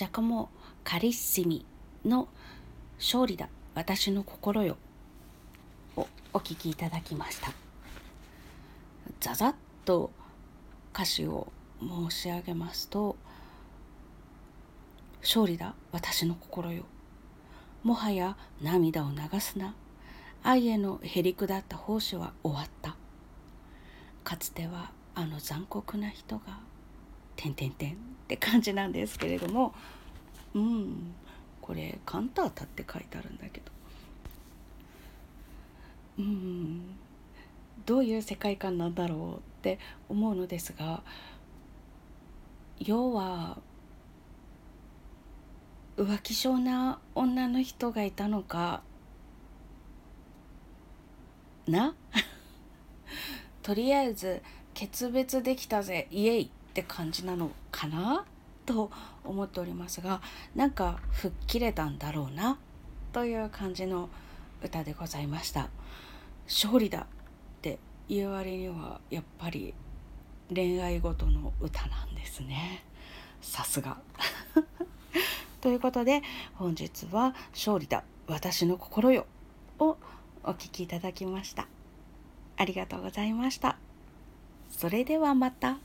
ジャコモ・カリッシミの「勝利だ。私の心よ」をお聴きいただきました。ざざっと歌詞を申し上げますと「勝利だ。私の心よ」もはや涙を流すな。愛へのへりくだった奉仕は終わった。かつてはあの残酷な人が「てんてんてん」って感じなんですけれどもうんこれ「カンタータ」って書いてあるんだけど。うんどういう世界観なんだろうって思うのですが要は浮気性な女の人がいたのかな？とりあえず決別できたぜイエイ。って感じなのかな？と思っておりますがなんか吹っ切れたんだろうな？という感じの歌でございました。勝利だって言う割にはやっぱり恋愛ごとの歌なんですね。さすが。ということで本日は「勝利だ私の心よ」をお聴きいただきました。ありがとうございました。それではまた。